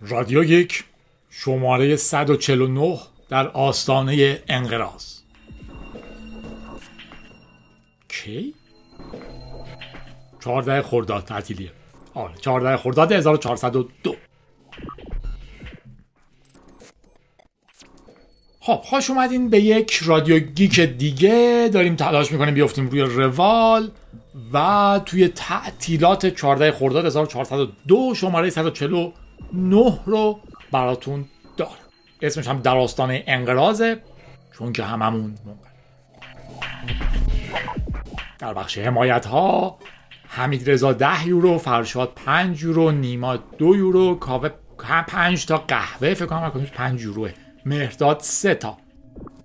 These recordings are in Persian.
رادیو یک شماره 149 در آستانه انقراض. کی؟ 14 خرداد تعطیلیه. آره 14 خرداد 1402 خب خوش اومدین به یک رادیو گیک دیگه. داریم تلاش می‌کنیم بیفتیم روی روال و توی تعطیلات 14 خرداد 1402 شماره 149 رو براتون دارم. اسمش هم در آستان انقرازه چون که هممون موقع در بخش حمایت ها حمید رضا 10 یورو فرشاد 5 یورو نیما 2 یورو کاوه 5 تا قهوه فکر کنم 5 یوروه مهرداد 3 تا.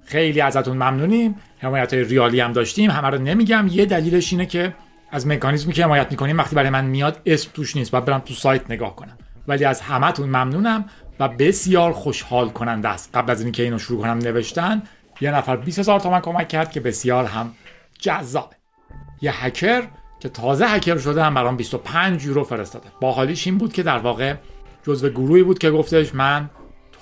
خیلی ازتون ممنونیم. حمایت های ریالی هم داشتیم. همه رو نمیگم. یه دلیلش اینه که از مکانیزمی که حمایت می‌کنیم وقتی برای من میاد اسم توش نیست. باید برم تو سایت نگاه کنم. ولی از همتون ممنونم و بسیار خوشحال کننده است. قبل از اینکه اینو شروع کنم نوشتن یه نفر 20 هزار تومن کمک کرد که بسیار هم جذابه. یه هکر که تازه هکر شده هم برام 25 یورو فرستاده. باحالیش این بود که در واقع جزو گروهی بود که گفتش من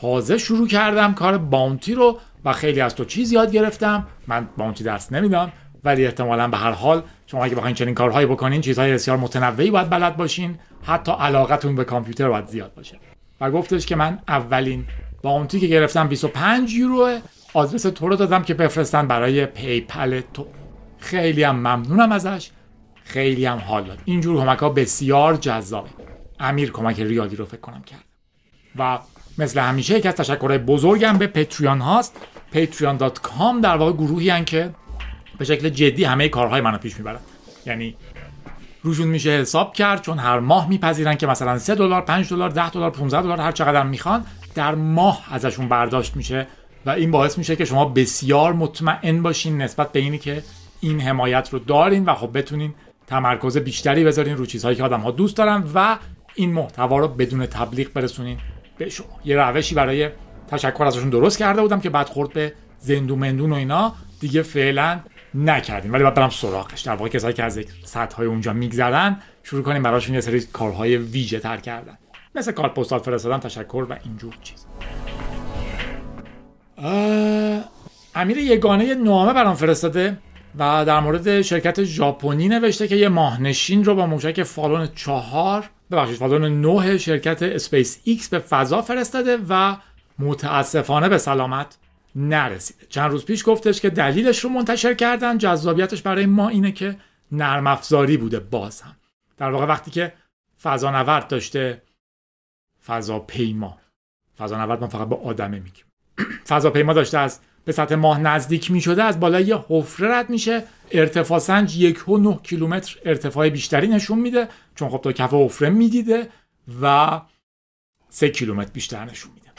تازه شروع کردم کار باونتی رو و خیلی از تو چیز یاد گرفتم. من باونتی درس نمیدم. ولی احتمالا به هر حال شما اگه بخواین چنین کارهایی بکنین چیزهای بسیار متنوعی باید بلد باشین. حتی علاقتون به کامپیوتر باید زیاد باشه. و گفتش که من اولین باونتی که گرفتم 25 یورو. آدرس تو رو دادم که بفرستن برای پیپل تو. خیلی هم ممنونم ازش. خیلی هم حال داد. اینجور کمک ها بسیار جذابه. امیر کمک ریالی رو فکر کنم کرد. و مثل همیشه یکی از تشکرهای بزرگم به پتریان هاست. patreon.com در واقع گروهی هن که به شکل جدی همه کارهای منو پیش می‌برن. یعنی روشون میشه حساب کرد چون هر ماه میپذیرن که مثلا 3 دلار 5 دلار 10 دلار 15 دلار هر چقدر می‌خوان در ماه ازشون برداشت میشه و این باعث میشه که شما بسیار مطمئن باشین نسبت به اینی که این حمایت رو دارین و خب بتونین تمرکز بیشتری بذارین رو چیزهایی که آدم ها دوست دارن و این محتوا رو بدون تبلیغ برسونین به شما. یه روشی برای تشکر ازشون درست کرده بودم که بعد خورد به زندون مندون و اینا. دیگه فعلا نکردیم. ولی باید برم سراغش. در واقع کسایی که از یک سطح های اونجا میگذرن شروع کنیم براشون یه سری کارهای ویژه تر کردن. مثل کارت پستال فرستادن تشکر و اینجور چیز. امیر یگانه نامه برام فرستاده و در مورد شرکت ژاپنی نوشته که یه ماهنشین رو با موشک فالکون چهار ببخشید فالکون 9 شرکت اسپیس ایکس به فضا فرستاده و متاسفانه به سلامت نرسیده. چند روز پیش گفتش که دلیلش رو منتشر کردن جذابیتش برای ما اینه که نرم افزاری بوده باز هم. در واقع وقتی که فضانورد داشته فضاپیما فضانورد ما فقط به آدمه میگیم. فضاپیما داشته از به سطح ماه نزدیک می شده از بالای یه حفره رد میشه ارتفاع سنج یک و نه کیلومتر ارتفاع بیشتری نشون میده چون خب تا کف حفره می‌دیده و سه کیلومتر بیشتر نشون میده.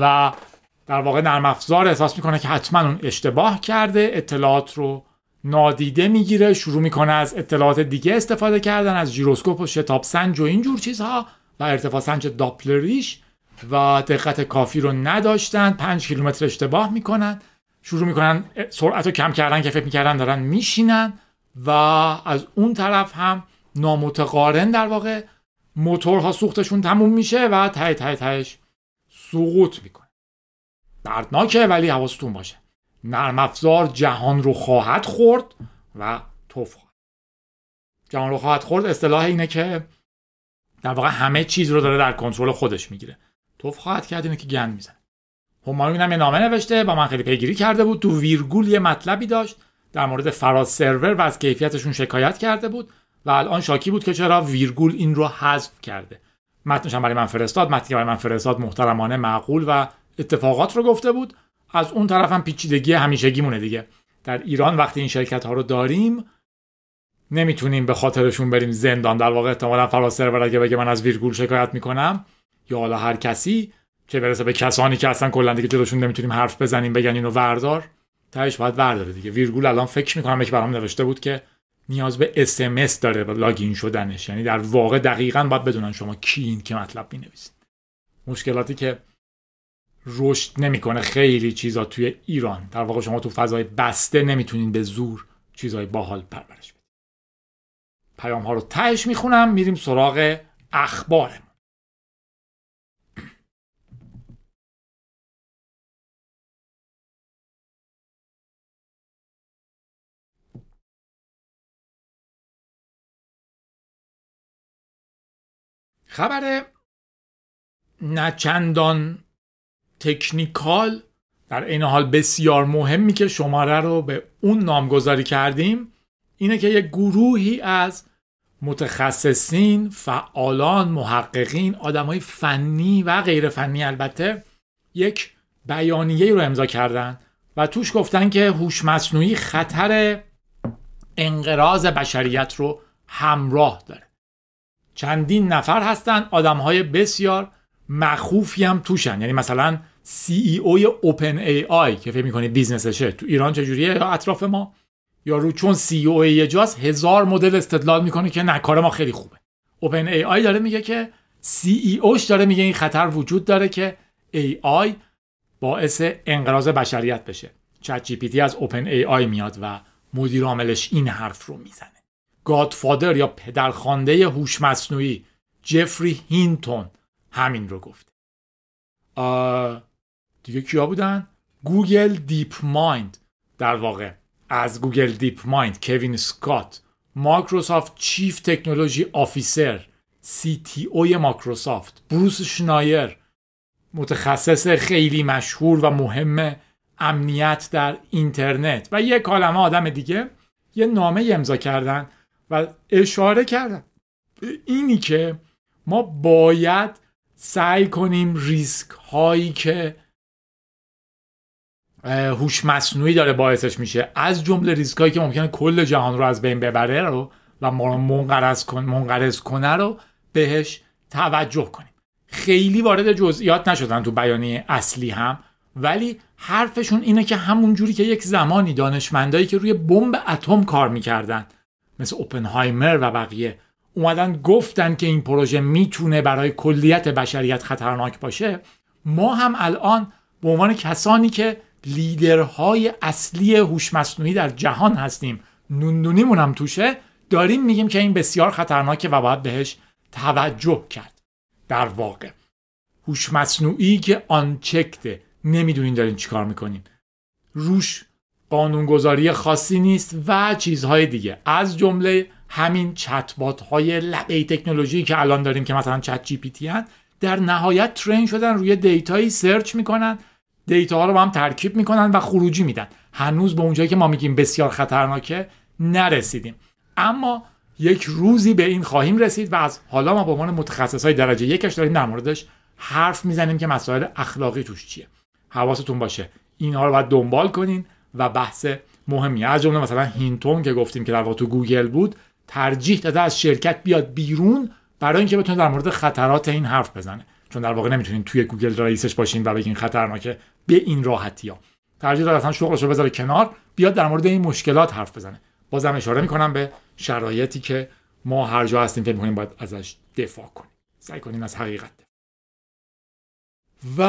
و در واقع نرم افزار احساس می‌کنه که حتما اون اشتباه کرده اطلاعات رو نادیده می‌گیره شروع می‌کنه از اطلاعات دیگه استفاده کردن از ژیروسکوپ و شتاب سنج و اینجور چیزها و ارتفاع سنج داپلریش و دقت کافی رو نداشتن 5 کیلومتر اشتباه می‌کنن. شروع می‌کنن سرعت رو کم کردن که فکر می‌کردن دارن میشینن و از اون طرف هم نامتقارن در واقع موتورها سوختشون تموم میشه و ته ته تهش سقوط می‌کنه. دردناکه ولی حواستون باشه. نرم افزار جهان رو خواهد خورد و توف خواهد. جهان رو خواهد خورد اصطلاح اینه که در واقع همه چیز رو داره در کنترل خودش می‌گیره. توف خواهد کرد اینه که گند می‌زنه. همایون هم یه نامه نوشته با من خیلی پیگیری کرده بود تو ویرگول یه مطلبی داشت در مورد فراز سرور و از کیفیتشون شکایت کرده بود و الان شاکی بود که چرا ویرگول این رو حذف کرده. متنش برای من فرستاد متنی برای من فرستاد محترمانه معقول و اتفاقات رو گفته بود. از اون طرف هم پیچیدگی همیشگیمونه دیگه. در ایران وقتی این شرکت ها رو داریم نمی‌تونیم به خاطرشون بریم زندان. در واقع احتمالا فراز سرور اگه بگه من از ویرگول شکایت می‌کنم یا حالا هر کسی چه برسه به کسانی که اصلا کلا دیگه جلوشون نمی‌تونیم حرف بزنیم بگن اینو وردار. تهش باید ورداره دیگه. ویرگول الان فکر می‌کنم که برام نوشته بود که نیاز به اس داره لاگین شدنش. یعنی در واقع دقیقا باید بدونن شما کین که مطلب می‌نویسید. مشکلاتی که رشد نمی‌کنه خیلی چیزا توی ایران. در واقع شما تو فضای بسته نمی‌تونین به زور چیزای باحال پرورش بدید پیام ها رو تهش می‌خونم میریم سراغ اخبارمون. خبر نه چندان تکنیکال در این حال بسیار مهمی که شماره رو به اون نامگذاری کردیم اینه که یک گروهی از متخصصین، فعالان، محققین، آدمای فنی و غیر فنی البته یک بیانیه رو امضا کردن و توش گفتن که هوش مصنوعی خطر انقراض بشریت رو همراه داره. چندین نفر هستن آدم های بسیار مخوفی هم توشن. یعنی مثلا CEO OpenAI که فکر می‌کنی business شه. تو ایران چجوریه؟ یا اطراف ما؟ یا رو چون CEO یه جاست هزار مدل استدلال می‌کنه که نه کار ما خیلی خوبه. OpenAI داره میگه که CEO ش داره میگه این خطر وجود داره که AI باعث انقراض بشریت بشه. ChatGPT از OpenAI میاد و مدیر عاملش این حرف رو می‌زنه. Godfather یا پدرخوانده هوش مصنوعی جفری هینتون همین رو گفت. دیگه کیا بودن؟ Google DeepMind. در واقع از Google DeepMind کوین سکات مایکروسافت Chief Technology Officer CTO ی مایکروسافت بروس شنایر متخصص خیلی مشهور و مهم امنیت در اینترنت و یک کالمه آدم دیگه یه نامه امضا کردن و اشاره کردن. اینی که ما باید سعی کنیم ریسک هایی که هوش مصنوعی داره باعثش میشه. از جمله ریسک هایی که ممکنه کل جهان رو از بین ببره رو و ما رو منقرض, کن، منقرض کنه رو بهش توجه کنیم. خیلی وارد جزئیات نشدن تو بیانیه اصلی هم ولی حرفشون اینه که همون جوری که یک زمانی دانشمندایی که روی بمب اتم کار می‌کردن مثل اوپنهایمر و بقیه اومدن گفتن که این پروژه می‌تونه برای کلیت بشریت خطرناک باشه ما هم الان به عنوان کسانی که لیدرهای اصلی هوش مصنوعی در جهان هستیم. نوندونیمون هم توشه. داریم میگیم که این بسیار خطرناکه و باید بهش توجه کرد. در واقع هوش مصنوعی که unchecked ه نمی‌دونین دارین چیکار می‌کنین. روش قانونگذاری خاصی نیست و چیزهای دیگه. از جمله همین چتبات های لبه تکنولوژی که الان داریم که مثلا ChatGPT در نهایت train شدن روی data یی search می‌کنن. data ها رو با هم ترکیب می‌کنن و خروجی میدن. هنوز به اونجایی که ما میگیم بسیار خطرناکه نرسیدیم. اما یک روزی به این خواهیم رسید و از حالا ما به عنوان متخصص های درجه یکش داریم در موردش حرف می‌زنیم که مسائل اخلاقی توش چیه. حواستون باشه. اینها رو باید دنبال کنین و بحث مهمی. از جمله مثلا هینتون که گفتیم که در واقع تو گوگل بود ترجیح داده از شرکت بیاد بیرون برای اینکه بتونه در مورد خطرات این حرف بزنه. چون در واقع نمی‌تونین توی گوگل رئیسش باشین و بگین خطرناکه. به این راحتی ها. ترجیح داده اصلا شغلش رو بذاره کنار بیاد در مورد این مشکلات حرف بزنه. بازم اشاره می‌کنم به شرایطی که ما هر جا هستیم فکر می‌کنیم باید ازش دفاع کنیم. سعی کنیم از حقیقت. و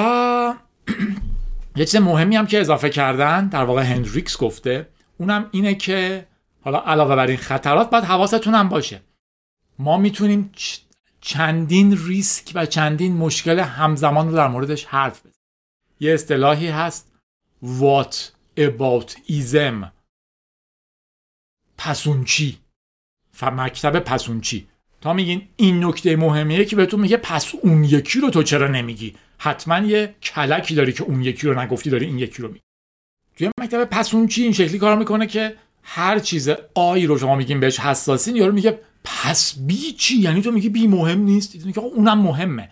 یه چیز مهمی هم که اضافه کردن در واقع هندریکس گفته اونم اینه که حالا علاوه بر این خطرات باید حواستون هم باشه. ما می‌تونیم چندین ریسک و چندین مشکل همزمان رو در موردش حرف بزنیم. یه اصطلاحی هست. What about ism? پسونچی. و مکتب پسونچی. تا میگین این نکته مهمیه که بهتون میگه پس اون یکی رو تو چرا نمیگی؟ حتما یه کلکی داری که اون یکی رو نگفتی داری این یکی رو میگی. توی مکتب پسونچی این شکلی کار می‌کنه که هر چیز آی رو شما میگیم بهش حساسین یارو میگه پس بی چی؟ یعنی تو میگی بی مهم نیست. که اونم مهمه.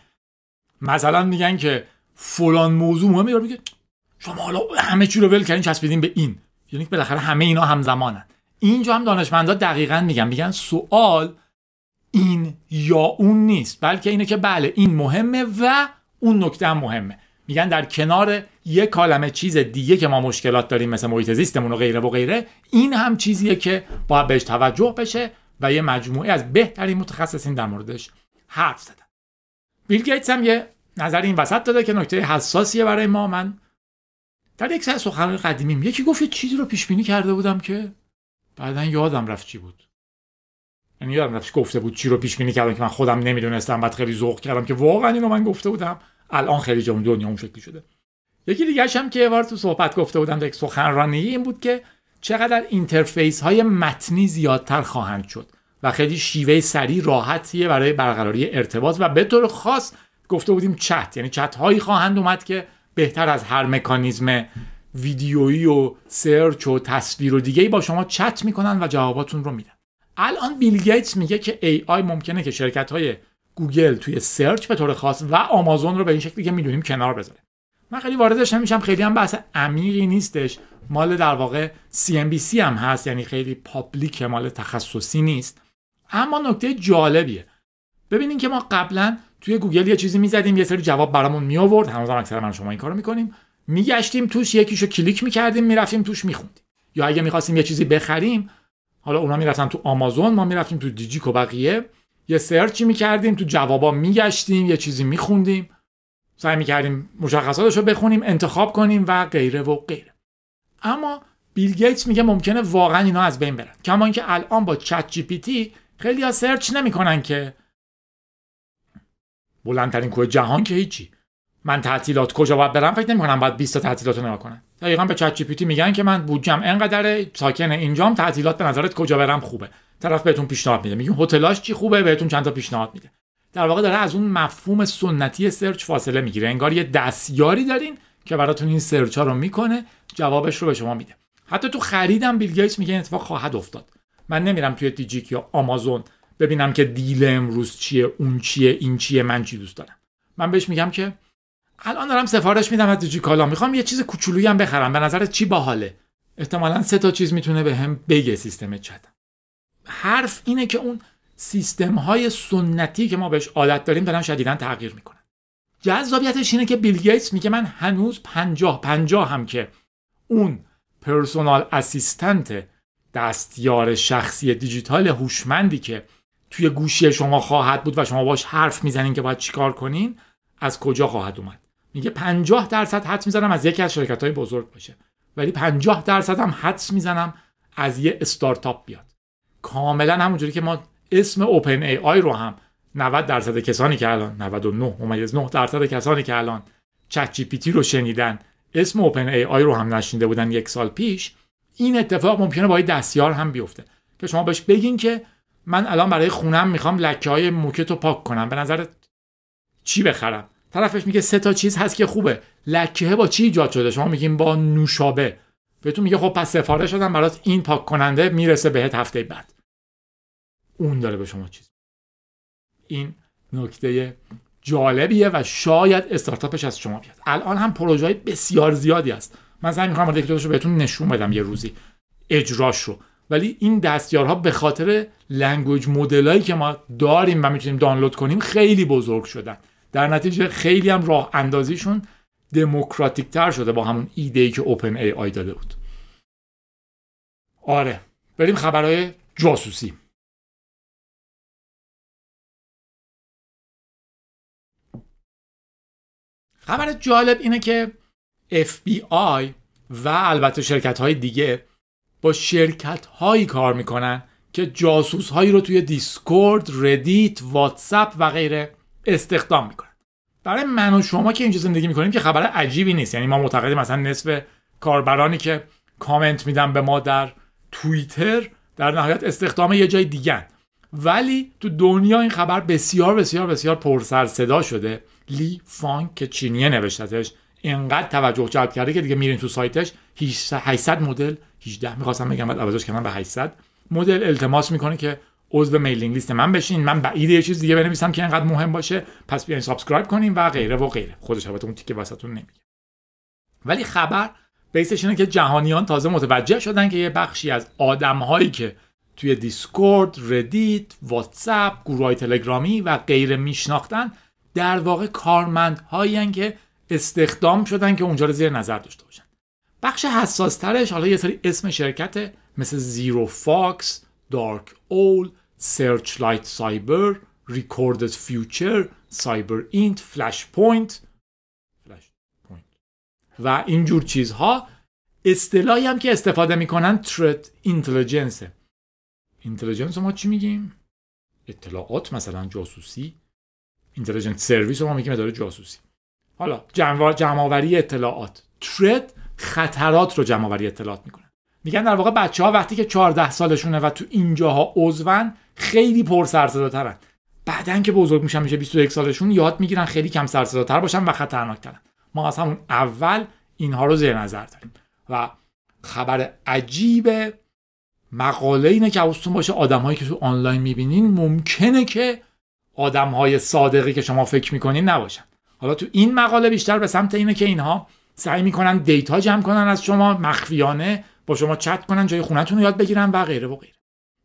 مثلا میگن که فلان موضوع مهمه یارو میگه شما حالا همه چی رو ول کردین چسبیدین به این. یعنی بالاخره همه اینا همزمانن. اینجا هم دانشمندا دقیقا میگن میگن سوال این یا اون نیست بلکه اینه که بله این مهمه و اون نکته هم مهمه. میگن در کنار یک کالمه چیز دیگه که ما مشکلات داریم مثل محیط زیستمون و غیره و غیره این هم چیزیه که باید بهش توجه بشه و یه مجموعه از بهترین متخصصین در موردش حرف زدن. بیل گیتس هم یه نظر این وسط داده که نکته حساسیه برای ما. من در یک سر سخنرانی قدیمیم. یکی گفت یه چیزی رو پیش بینی کرده بودم که بعدا یادم رفت چی بود. یعنی یادم رفت گفته بود چی رو پیش بینی کردم که من خودم نمی‌دونستم بعد خیلی ذوق کردم که واقعا اینو من گفته بودم. الان خیلی جون دنیا اون شکلی شده. یکی دیگه هم که بار تو صحبت گفته بودم در سخنرانی این بود که چقدر interface های متنی زیادتر خواهند شد و خیلی شیوه سریع راحتیه برای برقراری ارتباط و به طور خاص گفته بودیم چت یعنی چت هایی خواهند اومد که بهتر از هر مکانیزم ویدیویی و سرچ و تصویر و دیگه ای با شما چت می‌کنن و جواباتون رو میدن. الان بیل گیتس میگه که AI ممکنه که شرکت های گوگل توی سرچ به طور خاص و آمازون رو به این شکلی که می‌دونیم کنار بذاره. من خیلی واردش نمیشم خیلی هم بحث عمیقی نیستش. مال در واقع CNBC هم هست یعنی خیلی پابلیک مال تخصصی نیست. اما نکته جالبیه. ببینین که ما قبلا توی گوگل یه چیزی می‌زدیم یه سری جواب برامون می آورد هم اکثر من شما این کارو می‌کنیم. میگشتیم توش یکیشو کلیک می‌کردیم می‌رفتیم توش میخوندیم. یا اگه می‌خواستیم یه چیزی بخریم حالا اونا می‌رفتن تو آمازون ما می‌رفتیم تو دیجی‌ک و بقیه. یه سرچی می‌کردیم تو جوابا میگشتیم یه چیزی میخوندیم. سعی می‌کردیم مشخصاتش رو بخونیم انتخاب کنیم و غیره و غیره. اما بیل گیتس میگه ممکنه واقعا اینا از بین برن. کما اینکه الان با ChatGPT خیلی ها سرچ نمی‌کنن که بلندترین کوه جهان که هیچی. من تعطیلات کجا باید برم؟ فکر نمی‌کنم باید 20 تا تعطیلات رو نگاه دقیقا به چت جی میگین که من بودجم انقدر ساکن اینجام تعطیلات به نظرت کجا برم خوبه. طرف بهتون پیشنهاد میده. میگیم هتلاش چی خوبه؟ بهتون چند تا پیشنهاد میده. در واقع داره از اون مفهوم سنتی سرچ فاصله می‌گیره. انگار یه دستیاری دارین که براتون این سرچ ها رو می‌کنه جوابش رو به شما میده. حتی تو خریدم بیل گیتس میگه اتفاق خواهد افتاد. من نمیرم توی دیجیک یا آمازون ببینم که deal امروز چیه اون چیه این چیه من چی دوست دارم. من بهش میگم که الان دارم سفارش میدم از دیجی کالا. می‌خوام یه چیز کوچولویی هم بخرم. به نظرت چی باحاله؟ احتمالا سه تا چیز می‌تونه به هم بگه سیستم چت. حرف اینه که اون سیستم های سنتی که ما بهش عادت داریم دارن شدیدا تغییر می‌کنن. جذابیتش اینه که بیل گیتس میگه من هنوز پنجاه پنجاه هم که اون پرسونال اسیستنت دستیار شخصی دیجیتال هوشمندی که توی گوشی شما خواهد بود و شما باش حرف می‌زنین که باید چیکار کنین از کجا خواهد اومد؟ میگه 50 درصد حدس می‌زنم از یکی از شرکت های بزرگ باشه. ولی 50 درصد هم حدس می‌زنم از یه استارتاپ بیاد. کاملا همونجوری که ما اسم OpenAI رو هم 90 درصد کسانی که الان 99 ممیز 9 درصد کسانی که الان ChatGPT رو شنیدن اسم OpenAI رو هم نشنیده بودن یک سال پیش این اتفاق ممکنه با دستیار هم بیفته. که شما بهش بگین که من الان برای خونم می‌خوام لکه های موکت رو پاک کنم. به نظرت چی بخرم؟ طرفش میگه سه تا چیز هست که خوبه. لکه با چی ایجاد شده؟ شما میگیم با نوشابه. بهتون میگه خب پس سفارش دادم برات این پاک کننده می‌رسه بهت هفته بعد. اون داره به شما چیز این نکته جالبیه و شاید استارتاپش از شما بیاد. الان هم پروژه بسیار زیادی است من سعی می‌کنم یک رو بهتون نشون بدم یه روزی. اجراش رو. ولی این دستیارها به خاطر language model ایی که ما داریم و می‌تونیم دانلود کنیم خیلی بزرگ شدن. در نتیجه خیلی هم راه اندازیشون دموکراتیک تر شده با همون ایده ای که OpenAI داده بود. آره بریم خبرهای جاسوسی. خبر جالب اینه که FBI و البته شرکت های دیگه با شرکت هایی کار می‌کنن که جاسوس هایی رو توی دیسکورد، ردیت، واتساپ و غیره استخدام می‌کنن. برای من و شما که اینجا زندگی می‌کنیم که خبر عجیبی نیست. یعنی ما معتقدیم مثلا نصف کاربرانی که کامنت میدن به ما در توییتر در نهایت استخدام یه جای دیگه ولی تو دنیا این خبر بسیار بسیار بسیار پرسر صدا شده. لی فانک که چینیه نوشتتش اینقدر توجه جلب کرده که دیگه میرین تو سایتش 800 مدل 18 می‌خواستم بگم بعد عوضش کردم به 800 مدل التماس می‌کنه که عضو mailing list من بشین. من بعید یه چیز دیگه بنویسم که اینقدر مهم باشه. پس بیاین subscribe کنیم و غیره و غیره. خودش البته اون تیکه وسطون نمیگه ولی خبر base ش اینه که جهانیان تازه متوجه شدن که یه بخشی از آدمهایی که توی دیسکورد، ردیت، واتساپ، گروه های تلگرامی و غیره میشناختن در واقع کارمندهایی که استخدام شدن که اونجا رو زیر نظر داشته باشن. بخش حساس ترش حالا یه سری اسم شرکت مثل ZeroFox، DarkOwl، Searchlight Cyber، Recorded Future، Cyberint، Flashpoint. و اینجور چیزها اصطلاحی هم که استفاده می‌کنن threat intelligence intelligence ما چی میگیم؟ اطلاعات مثلا جاسوسی. intelligence service رو ما میگیم اداره جاسوسی. حالا جمع اطلاعات. threat خطرات رو آوری اطلاعات می‌کنن. میگن در واقع بچه ها وقتی که 14 سالشونه و تو اینجاها عضون خیلی پر سر بعدا که بزرگ میشن میشه 21 سالشون یاد می‌گیرن خیلی کم سر باشن و خطرناکترن. ما از همون اول اینها رو زیر نظر داریم. و خبر عجیب مقاله اینه که حواستون باشه آدمهایی که تو آنلاین می‌بینین ممکنه که آدمهای صادقی که شما فکر می‌کنین نباشن. حالا تو این مقاله بیشتر به سمت اینه که اینها سعی می‌کنن data جمع کنن از شما مخفیانه با شما چت کنن جای خونتون رو یاد بگیرن و غیره و غیره.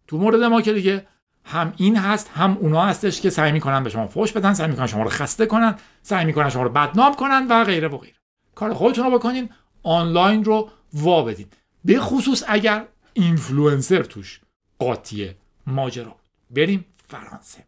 تو مورد ما که دیگه هم این هست هم اونا هستش که سعی می‌کنن به شما فوش بدن سعی می‌کنن شما رو خسته کنن سعی می‌کنن شما رو بدنام کنن و غیره و غیره. کار خودتون رو بکنین آنلاین رو وا بدین. به خصوص اگر اینفلوئنسر توش قاطی ماجرا بریم فرانسه.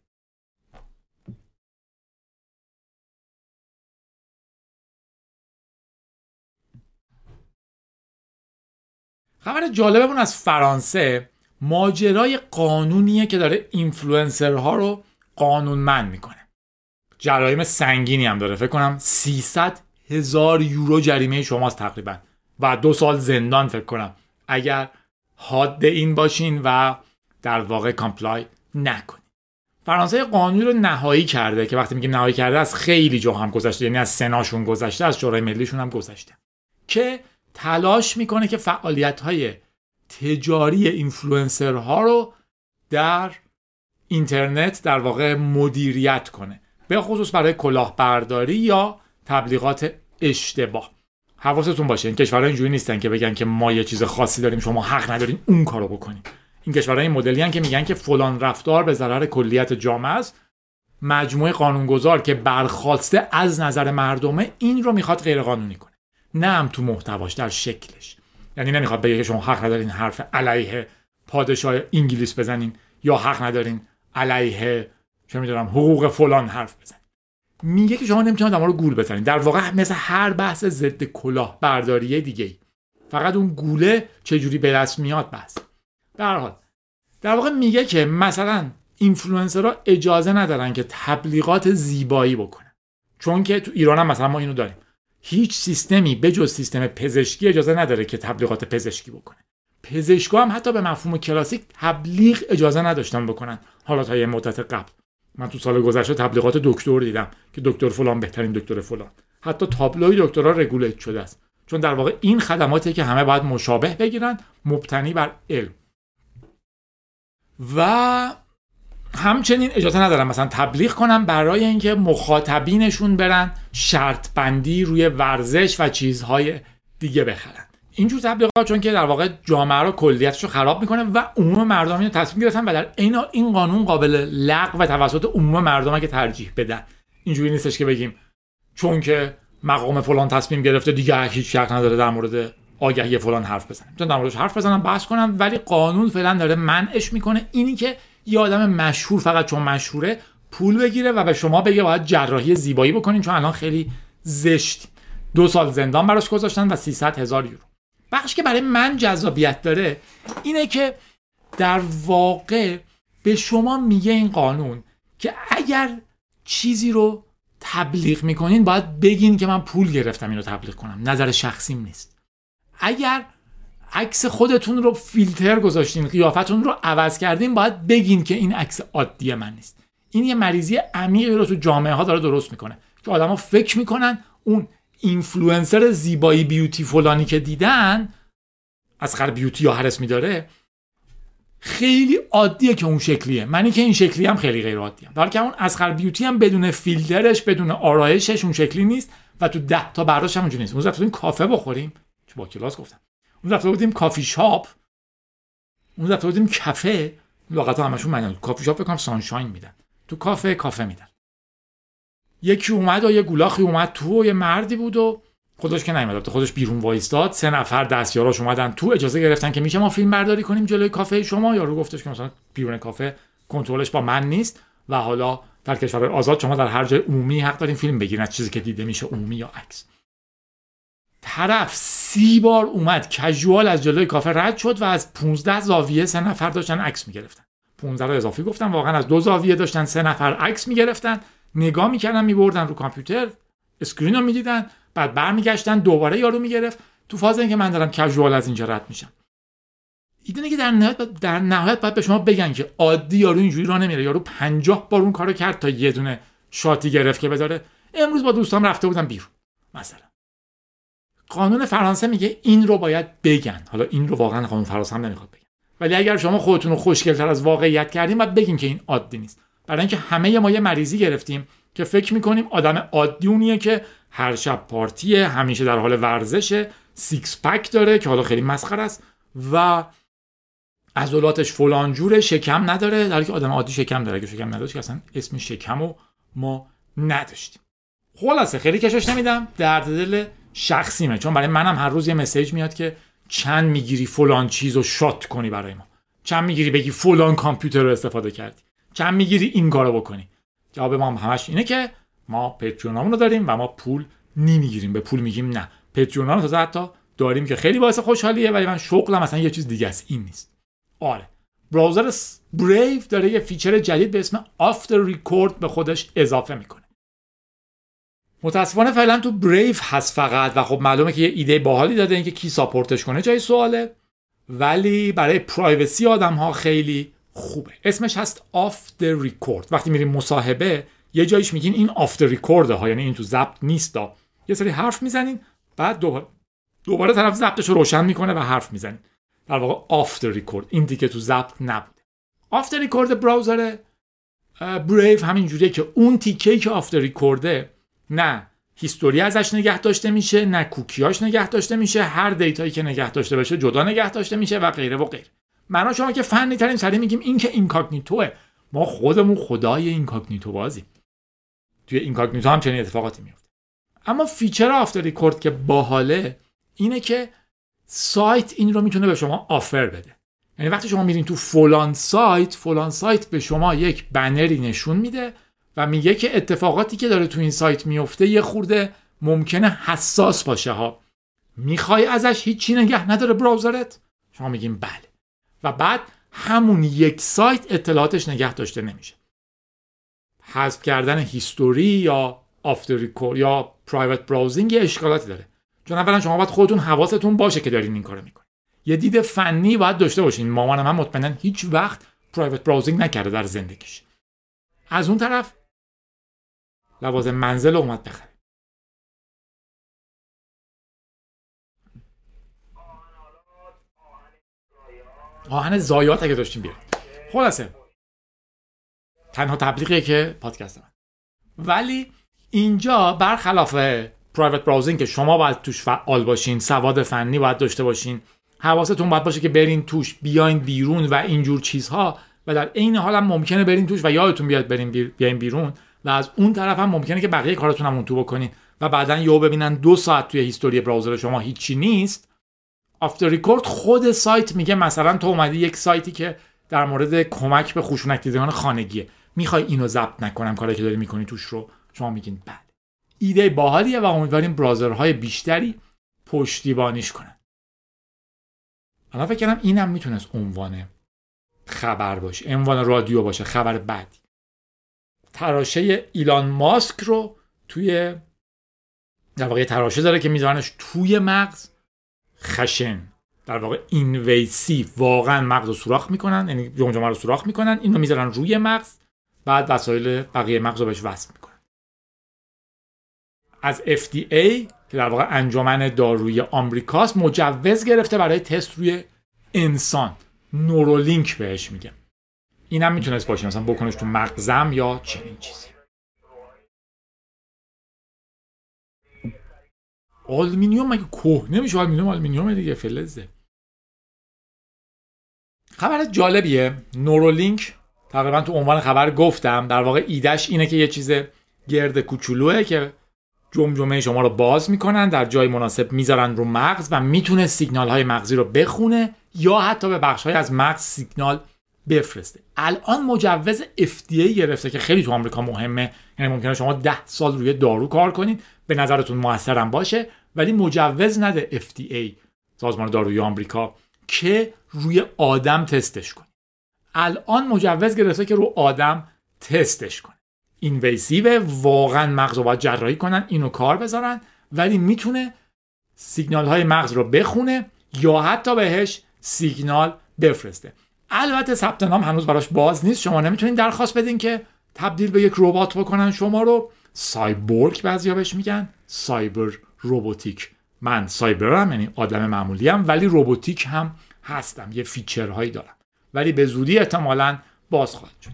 خبر جالبمون از فرانسه ماجرای قانونیه که داره اینفلوئنسرها رو قانونمند می‌کنه. جرایم سنگینی هم داره. فکر کنم 300 هزار یورو جریمه شماست تقریبا. و دو سال زندان فکر کنم. اگر حاد این باشین و در واقع comply نکنین. فرانسه قانون رو نهایی کرده که وقتی میگیم نهایی کرده از خیلی جا هم گذشته. یعنی از سناشون گذشته از شورای ملیشون هم گذشته. که تلاش می‌کنه که فعالیت های تجاری اینفلوئنسرها رو در اینترنت در واقع مدیریت کنه به خصوص برای کلاهبرداری یا تبلیغات اشتباه. حواستون باشه این کشورها اینجوری نیستن که بگن که ما یه چیز خاصی داریم شما حق ندارین اون کارو بکنین. این کشورها این مدلی که میگن که فلان رفتار به ضرر کلیت جامعه است. مجموعه قانونگذار که برخواسته از نظر مردمه این رو می‌خواد غیر قانونی کنه. نه هم تو محتواش در شکلش. یعنی نمی‌خواد بگه شما حق ندارین حرف علیه پادشاه انگلیس بزنین یا حق ندارین علیه چه می‌دونم حقوق فلان حرف بزنین. میگه که شما نمی‌تونید ما رو گول بزنین. در واقع مثل هر بحث ضد کلاه برداری دیگه فقط اون گوله چجوری به دست میاد بس. در حال در واقع میگه که مثلا اینفلوئنسرها اجازه ندارن که تبلیغات زیبایی بکنن. چون که تو ایران هم مثلا ما اینو داریم. هیچ سیستمی به جز سیستم پزشکی اجازه نداره که تبلیغات پزشکی بکنه. پزشکا هم حتی به مفهوم کلاسیک تبلیغ اجازه نداشتن بکنن. حالا تا یه مدت قبل. من تو سال گذشته تبلیغات دکتر دیدم که دکتر فلان بهترین دکتر فلان. حتی تابلوی دکترها رگولیت شده است. چون در واقع این خدماتی که همه باید مشابه بگیرن مبتنی بر علم. و همچنین اجازه ندارن مثلا تبلیغ کنن برای اینکه مخاطبینشون برن شرط بندی روی ورزش و چیزهای دیگه بخرن. اینجور تبلیغات چون که در واقع جامعه رو کلیتش رو خراب می‌کنه و عموم مردم اینو تصمیم گرفتن و در این این قانون قابل لغو و توسط عموم مردم که ترجیح بدن. اینجوری نیستش که بگیم چون که مقام فلان تصمیم گرفته دیگه هیچ شک نداره در مورد آگهی فلان حرف بزنم چون در موردش حرف بزنم بحث کنم ولی قانون فعلا داره منعش می‌کنه اینی که یه آدم مشهور فقط چون مشهوره پول بگیره و به شما بگه باید جراحی زیبایی بکنین چون الان خیلی زشت. دو سال زندان براش گذاشتن و 300 هزار یورو. بخش که برای من جذابیت داره اینه که در واقع به شما میگه این قانون که اگر چیزی رو تبلیغ می‌کنین باید بگین که من پول گرفتم اینو تبلیغ کنم. نظر شخصیم نیست. اگر عکس خودتون رو فیلتر گذاشتین قیافتون رو عوض کردین باید بگین که این عکس عادی من نیست. این یه مریضی عمیقی رو تو جامعه ها داره درست می‌کنه که آدما فکر می‌کنن اون اینفلوئنسر زیبایی beauty فلانی که دیدن از خر بیوتی یا هرس میداره خیلی عادیه که اون شکلیه. منی که این شکلی هم خیلی غیر عادیه در که اون خر بیوتی هم بدون فیلترش بدون آرایشش اون شکلی نیست و تو ده تا برداشت هم نیست. اون کافه بخوریم. چه با کلاس گفتم. اون رفته بودیم کافی شاپ. اون رفته بودیم کافه لغت همشون معنی کافی شاپ بکنم سانشاین میدن. تو کافه کافه میدن. یکی اومد و یه گولاخی اومد تو و یه مردی بود و خودش که نیومد. خودش بیرون وایستاد. سه نفر دستیاراش اومدن تو. اجازه گرفتن که میشه ما فیلم برداری کنیم جلوی کافه شما. یارو گفتش که مثلا بیرون کافه کنترلش با من نیست و حالا در کشور آزاد شما در هر جای عمومی حق دارین فیلم بگیرین. چیزی که دیده میشه عمومی یا عکس. طرف سی بار اومد کژوال از جلوی کافه رد شد و از 15 زاویه سه نفر داشتن عکس می‌گرفتن. 15 رو اضافی گفتم واقعا از دو زاویه داشتن سه نفر عکس می‌گرفتن. نگاه می‌کردن میبردن رو کامپیوتر اسکرین رو می‌دیدن بعد برمیگشتن دوباره یارو می‌گرفت. تو فاز اینکه من دارم کژوال از اینجا رد میشم. ایده که در نهایت در نهایت باید به شما بگن که عادی یارو اینجوری راه نمیره. یارو 50 بار اون کارو کرد تا یه دونه شاتی گرفت که بداره. امروز با دوستام رفته بودم بیرون. مثلا. قانون فرانسه میگه این رو باید بگن. حالا این رو واقعا قانون فرانسه هم نمی‌خواد بگن. ولی اگر شما خودتون رو خوشگلتر از واقعیت کردیم باید بگین که این عادی نیست. برای اینکه همه ما یه مریضی گرفتیم که فکر می‌کنیم آدم عادی اونیه که هر شب پارتیه همیشه در حال ورزشه six pack داره که حالا خیلی مسخره است و عضلاتش فلان جوره شکم نداره. در که آدم عادی شکم داره. اگه شکم نداشت که اصلا اسم شکم رو ما نداشتیم. خلاصه خیلی کشش نمیدم. درد دل شخصیمه. چون برای منم هر روز یه message میاد که چند می‌گیری فلان چیز رو shout کنی برای ما. چند می‌گیری بگی فلان کامپیوتر رو استفاده کردی. چند می‌گیری این کارو بکنی. جواب ما هم همش اینه که ما پتریونامون رو داریم و ما پول نمی‌گیریم. به پول میگیم نه. پتریونام تازه حتی داریم که خیلی باعث خوشحالیه ولی من شغلم مثلا یه چیز دیگه است. این نیست. آره. browser بریو داره یه feature جدید به اسم off the record به خودش اضافه می‌کنه. متاسفانه فعلا تو بریو هست فقط و خب معلومه که یه ایده باحالی داده اینکه کی support ش کنه جای سواله. ولی برای privacy آدم ها خیلی خوبه. اسمش هست off the record. وقتی میریم مصاحبه یه جایش میگین این off the record ها یعنی این تو ضبط نیست یه سری حرف می‌زنین بعد دوباره دوباره طرف ضبطش رو روشن می‌کنه و حرف می‌زنین در واقع off the record. این دیگه تو ضبط نبوده. off the record browser بریو همین جوریه که اون تیکه که off the record نه history ازش نگه داشته میشه نه کوکیاش نگه داشته میشه هر data یی که نگه داشته باشه جدا نگه داشته میشه و غیره و غیره. معنا شما که فنی ترین سری میگیم این که incognito ئه. ما خودمون خدای incognito بازی توی incognito هم چنین اتفاقاتی میفته اما feature off the record که باحاله اینه که سایت این رو می‌تونه به شما offer بده. یعنی وقتی شما میرین تو فلان سایت فلان سایت به شما یک بنری نشون میده و میگه که اتفاقاتی که داره تو این سایت میفته یه خورده ممکنه حساس باشه ها. می‌خوای ازش هیچی نگه نداره براوزرت؟ شما میگیم بله. و بعد همون یک سایت اطلاعاتش نگه داشته نمیشه. حذف کردن هیستوری یا آفتر یا پرایوت براوزینگ یه اشکالاتی داره. چون اولا شما باید خودتون حواستون باشه که دارین این کارو می‌کنین. یه دید فنی باید داشته باشین. مامانم هم مطمئنا هیچ وقت پرایوت براوزینگ نکرده در زندگیش. از اون طرف لوازم منزل اومد بخره آهن زایات اگه داشتیم بیاریم. خلاصه. تنها تبلیغیه که پادکست من. ولی اینجا برخلاف پرایوت براوزینگ که شما باید توش فعال باشین سواد فنی باید داشته باشین حواستون باید باشه که برین توش بیاین بیرون و اینجور چیزها و در عین حال هم ممکنه برین توش و یادتون بیاد برین بیاین بیرون. و از اون طرف هم ممکنه که بقیه کارتون هم اون تو بکنین. و بعدا یهو ببینن دو ساعت توی هیستوری براوزر شما هیچی نیست. آفتر ریکورد خود سایت میگه مثلا تو اومدی یک سایتی که در مورد کمک به خشونت دیدگان خانگیه. می‌خوای اینو ضبط نکنم کاری که داری می‌کنی توش رو. شما میگین بله. ایده باحالیه و امیدواریم براوزرهای بیشتری پشتیبانیش کنن. الان فکر کردم اینم می‌تونست عنوان خبر باشه عنوان رادیو باشه خبر بعدی. تراشه ایلان ماسک رو توی در واقع تراشه داره که میذارنش توی مغز. خشن. در واقع اینویسی واقعا مغز رو سوراخ می‌کنن. یعنی جمجمه رو سوراخ می‌کنن. اینو می‌ذارن روی مغز. بعد وسایل بقیه مغز رو بهش وصل می‌کنن. از FDA که در واقع انجمن داروی آمریکاست مجوز گرفته برای تست روی انسان. نورولینک بهش میگه اینم می‌تونست باشه. مثلا بکنش تو مغزم یا چنین چیزی. آلمینیوم مگه کوه نمیشه آلمینیوم آلمینیوم دیگه فلزه. خبر جالبیه. نورولینک تقریبا تو عنوان خبر گفتم. در واقع ایدش اینه که یه چیز گرد کوچولوه که جمجمه شما رو باز می‌کنن در جای مناسب می‌ذارن رو مغز و می‌تونه سیگنال های مغزی رو بخونه یا حتی به بخش های از مغز سیگنال بفرسته الان مجوز FDA گرفته که خیلی تو آمریکا مهمه. یعنی ممکنه شما ده سال روی دارو کار کنید به نظرتون موثرم باشه ولی مجوز نده FDA سازمان داروی آمریکا که روی آدم تستش کنید الان مجوز گرفته که رو آدم تستش کنه. اینویسیو واقعا مغز رو باید جراحی کنن اینو کار بذارن ولی می‌تونه سیگنال های مغز رو بخونه یا حتی بهش سیگنال بفرسته. البته ثبت نام هنوز براش باز نیست. شما نمی‌تونید درخواست بدین که تبدیل به یک ربات بکنن. شما رو سایبورگ بعضیا بهش میگن. cyber robotic. من cyber م یعنی آدم معمولی هم ولی robotic هم هستم. یه feature هایی دارم. ولی به زودی احتمالا باز خواهد شد.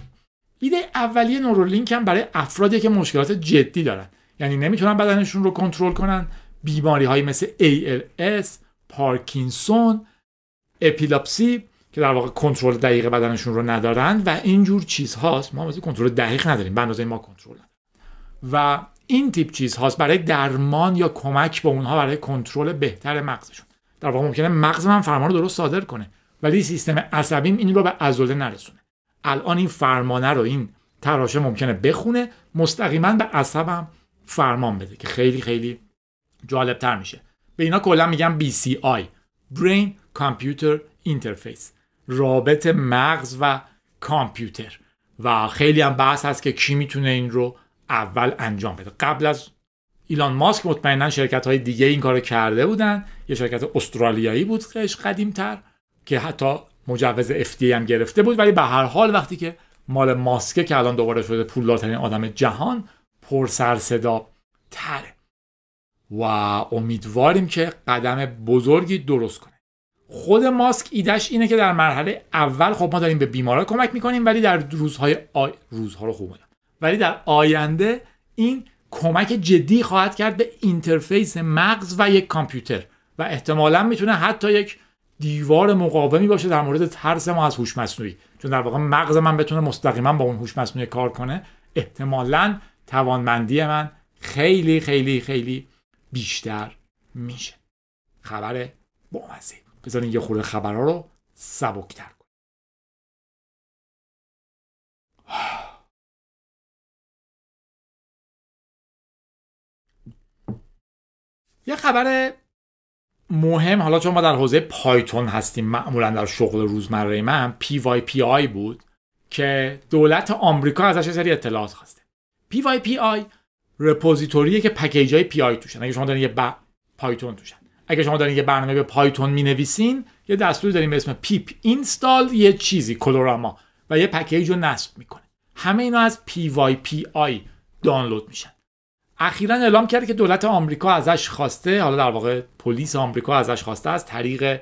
ایده اولیه نورولینک هم برای افرادی که مشکلات جدی دارن. یعنی نمی‌تونن بدنشون رو کنترل کنن. بیماری هایی مثل ALS، پارکینسون، اپیلاپسی که در واقع کنترل دقیق بدنشون رو ندارن و اینجور چیزهاست. ما کنترل دقیق نداریم. به اندازه ما کنترل و این تیپ چیزهاست برای درمان یا کمک به اونها برای کنترل بهتر مغزشون. در واقع ممکنه مغز من فرمان رو درست صادر کنه ولی سیستم عصبیم این رو به عضله نرسونه. الان این فرمانه رو این تراشه ممکنه بخونه مستقیما به عصبم فرمان بده که خیلی خیلی جالب تر میشه. به اینا کلا میگم BCI Brain Computer Interface. رابط مغز و کامپیوتر. و خیلی هم بحث هست که کی می‌تونه این رو اول انجام بده. قبل از ایلان ماسک مطمئنا شرکت های دیگه این کارو کرده بودن. یه شرکت استرالیایی بود خیش قدیمتر که حتی مجوز FDA هم گرفته بود. ولی به هر حال وقتی که مال ماسکه که الان دوباره شده پولدارترین آدم جهان پر سر صدا تره. و امیدواریم که قدم بزرگی درست کنه. خود ماسک ایدش اینه که در مرحله اول خب ما داریم به بیمارا کمک می‌کنیم ولی در روزهای آی... روزها رو خوب ولی در آینده این کمک جدی خواهد کرد به interface مغز و یک کامپیوتر و احتمالا می‌تونه حتی یک دیوار مقاومی باشه در مورد ترس ما از هوش مصنوعی چون در واقع مغز من بتونه مستقیما با اون هوش مصنوعی کار کنه احتمالا توانمندی من خیلی خیلی خیلی بیشتر میشه. خبر بامزه. بذارین یه خورده خبرها رو سبکتر کن یه خبر مهم حالا چون ما در حوزه پایتون هستیم معمولا در شغل روزمره من PYPI بود که دولت آمریکا ازش سری اطلاعات خواسته. PYPI repository ه که package های پی آی توشن. اگه شما دارین یه ب... پایتون توشن. اگه شما دارین یه برنامه به پایتون می نویسین یه دستوری داریم به اسم pip install یه چیزی colorama و یه package رو نصب می‌کنه همه اینا از PYPI دانلود میشن. اخیرا اعلام کرده که دولت آمریکا ازش خواسته حالا در واقع پلیس آمریکا ازش خواسته از طریق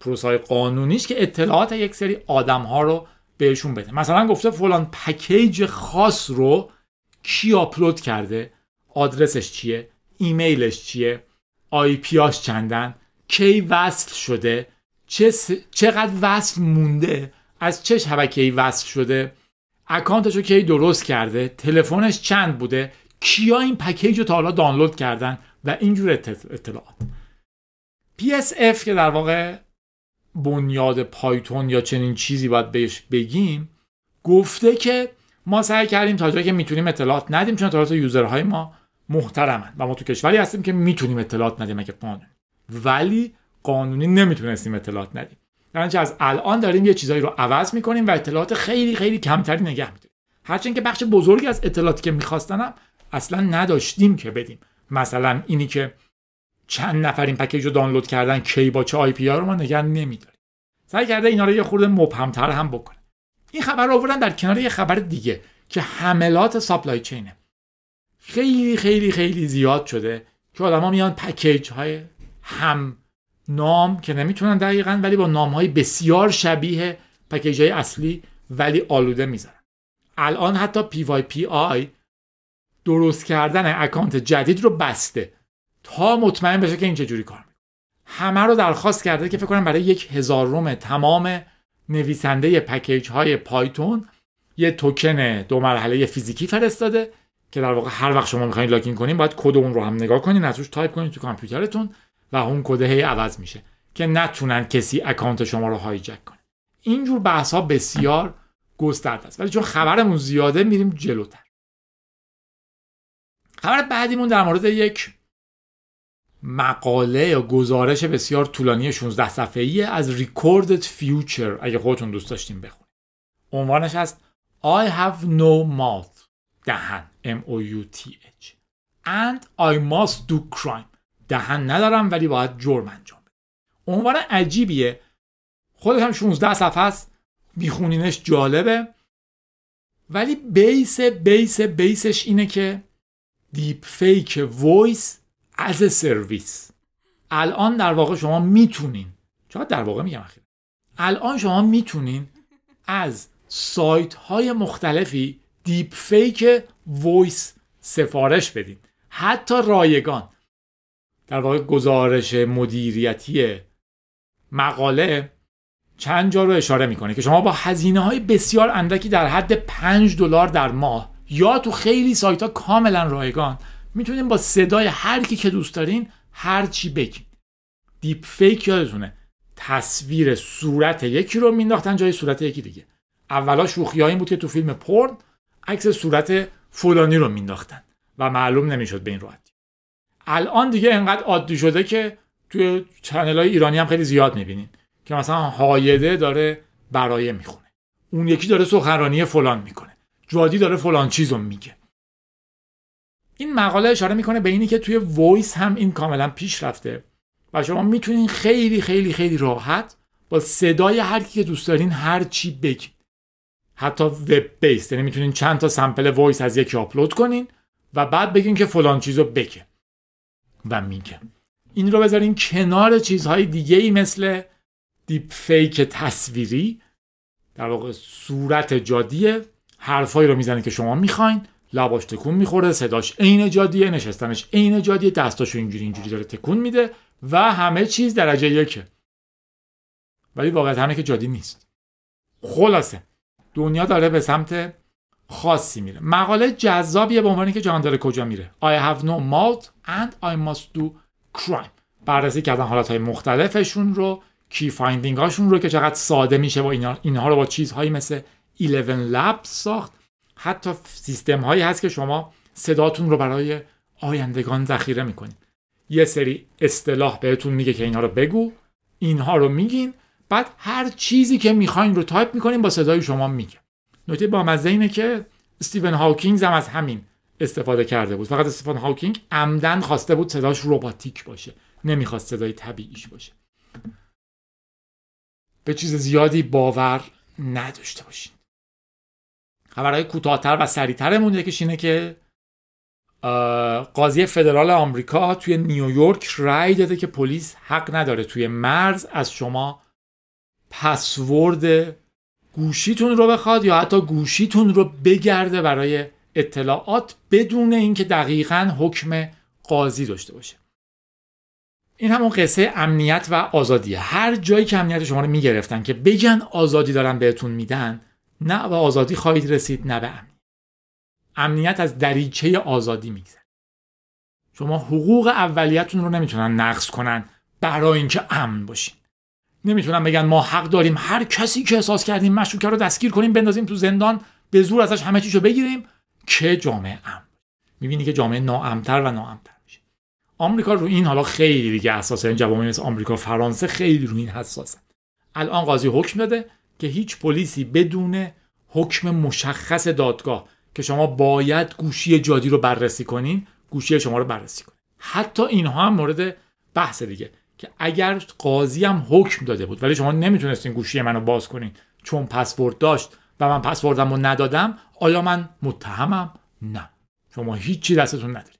پروسای قانونیش که اطلاعات یک سری آدم ها رو بهشون بده. مثلا گفته فلان پکیج خاص رو کی آپلود کرده آدرسش چیه ایمیلش چیه آی پیاش چندن؟ کی وصل شده؟ چه چقدر وصل مونده؟ از چه شبکه‌ای وصل شده؟ اکانتش رو کی درست کرده؟ تلفنش چند بوده؟ کیا این پکیج رو تا حالا دانلود کردن؟ و اینجور اطلاعات. PSF که در واقع بنیاد پایتون یا چنین چیزی باید بهش بگیم گفته که ما سعی کردیم تا جایی که می‌تونیم اطلاعات ندیم چون اطلاعات یوزرهای ما محترمن. و ما تو کشوری هستیم که می‌تونیم اطلاعات ندیم اگه قانون. ولی قانونی نمی‌تونستیم اطلاعات ندیم. در از الان داریم یه چیزایی رو عوض می‌کنیم و اطلاعات خیلی خیلی کمتری نگه میداریم. هرچند که بخش بزرگی از اطلاعاتی که میخواستنم اصلا نداشتیم که بدیم. مثلا اینی که چند نفر این package رو دانلود کردن کی با چه IP رو ما نگه نمیداریم. سعی کرده اینا رو یه خورده مبهمتر هم بکنه. این خبر رو آوردن در کنار یه خبر دیگه که حملات supply chain ه خیلی خیلی خیلی زیاد شده که آدما میان package های هم نام که نمی‌تونن دقیقا ولی با نام های بسیار شبیه پکیج های اصلی ولی آلوده می‌ذارن. الان حتی PYPI درست کردن اکانت جدید رو بسته تا مطمئن بشه که این چجوری کار می‌کنه. همه رو درخواست کرده که فکر کنم برای یک هزارم تمام نویسنده پکیج های پایتون یه توکن دو مرحله فیزیکی فرستاده که در واقع هر وقت شما می‌خواین login کنین باید کد اون رو هم نگاه کنین از روش تایپ کنین تو کامپیوترتون و اون کد هی عوض میشه که نتونن کسی account شما رو hijack کنه. اینجور بحث ها بسیار گسترده است. ولی چون خبرمون زیاده میریم جلوتر. خبر بعدیمون در مورد یک مقاله یا گزارش بسیار طولانی 16 صفحه‌ای از Recorded Future اگه خودتون دوست داشتین بخونید عنوانش هست I have no mouth. دهن. M O U T H. And I must do crime. دهن ندارم ولی باید جرم انجام بدم. عنوان عجیبیه. خودش هم 16 صفحه است میخونینش جالبه. ولی base base base ش اینه که deepfake voice as service. الان در واقع شما می‌تونین. چرا در واقع میگم اخیر الان شما می‌تونین از سایت های مختلفی deepfake voice سفارش بدین. حتی رایگان. در واقع گزارش مدیریتی مقاله چند جا رو اشاره می‌کنه که شما با هزینه های بسیار اندکی در حد 5 دلار در ماه یا تو خیلی سایت ها کاملا رایگان می‌تونین با صدای هر کی که دوست دارین هر چی بگین. دیپ فیک یادتونه. تصویر صورت یکی رو مینداختن جای صورت یکی دیگه. اولا شوخی این بود که تو فیلم پورن عکس صورت فلانی رو مینداختن و معلوم نمی‌شد به این راحتی. الان دیگه انقدر عادی شده که توی channel های ایرانی هم خیلی زیاد می‌بینین که مثلا هایده داره برایه می‌خونه. اون یکی داره سخنرانی فلان می‌کنه. جادی داره فلان چیز رو میگه. این مقاله اشاره می‌کنه به اینی که توی voice هم این کاملا پیش رفته و شما می‌تونین خیلی خیلی خیلی راحت با صدای هر کی که دوست دارین هر چی بگید حتی web base یعنی می‌تونین چند تا sample voice از یکی آپلود کنین و بعد بگین که فلان چیزو بگه و میگه. این رو بذارین کنار چیزهای دیگه ای مثل دیپ فیک تصویری در واقع صورت جادیه حرفایی رو می‌زنه که شما می‌خواین لباش تکون می‌خوره صداش عین جادیه نشستنش عین جادیه دستاشو اینجوری اینجوری داره تکون میده و همه چیز درجه یکه. ولی واقعا همه که جادی نیست. خلاصه. دنیا داره به سمت خاصی میره. مقاله جذابیه به عنوانی که جهان داره کجا میره. I have no mouth and I must do crime. بررسی کردن حالت های مختلفشون رو key finding هاشون رو که چقدر ساده میشه اینا اینها رو با چیزهایی مثل 11 لب ساخت. حتی سیستم هایی هست که شما صداتون رو برای آیندگان ذخیره می‌کنید. یه سری اصطلاح بهتون میگه که اینها رو بگو. اینها رو میگین. بعد هر چیزی که می‌خواین رو تایپ می‌کنین با صدای شما میگه. نکته با مزه اینه که استیون هاوکینگ هم از همین استفاده کرده بود. فقط استیون هاوکینگ عمدن خواسته بود صداش رباتیک باشه. نمی‌خواست صدای طبیعیش باشه. به چیز زیادی باور نداشته باشین. خبرهای کوتاهتر و سریعترمون یکیش اینه که قاضی فدرال آمریکا توی نیویورک رأی داده که پلیس حق نداره توی مرز از شما پسورد گوشیتون رو بخواد یا حتی گوشیتون رو بگرده برای اطلاعات بدون اینکه دقیقا حکم قاضی داشته باشه. این همون قصه امنیت و آزادیه. هر جایی که امنیت شما رو می‌گرفتن که بگن آزادی دارن بهتون میدن نه به آزادی خواهید رسید نه به امنیت. امنیت از دریچه آزادی میگذره. شما حقوق اولیتون رو نمی‌تونن نقض کنن برای اینکه امن باشین. نمی‌تونن بگن ما حق داریم. هر کسی که احساس کردیم مشروکه رو دستگیر کنیم بندازیم تو زندان به زور ازش همه چیشو بگیریم که جامعه امن می‌بینی که جامعه ناامتر و ناامتر میشه. آمریکا رو این حالا خیلی دیگه اساسا این جوامع مثل آمریکا فرانسه خیلی رو این حساسن. الان قاضی حکم داده که هیچ پلیسی بدون حکم مشخص دادگاه که شما باید گوشی جادی رو بررسی کنین گوشی شما رو بررسی کنین حتی اینها هم مورد بحث دیگه. که اگر قاضی هم حکم داده بود ولی شما نمی‌تونستین گوشی منو باز کنین چون پسورد داشت و من پسوردم رو ندادم آیا من متهمم؟ نه. شما هیچی دستتون ندارید.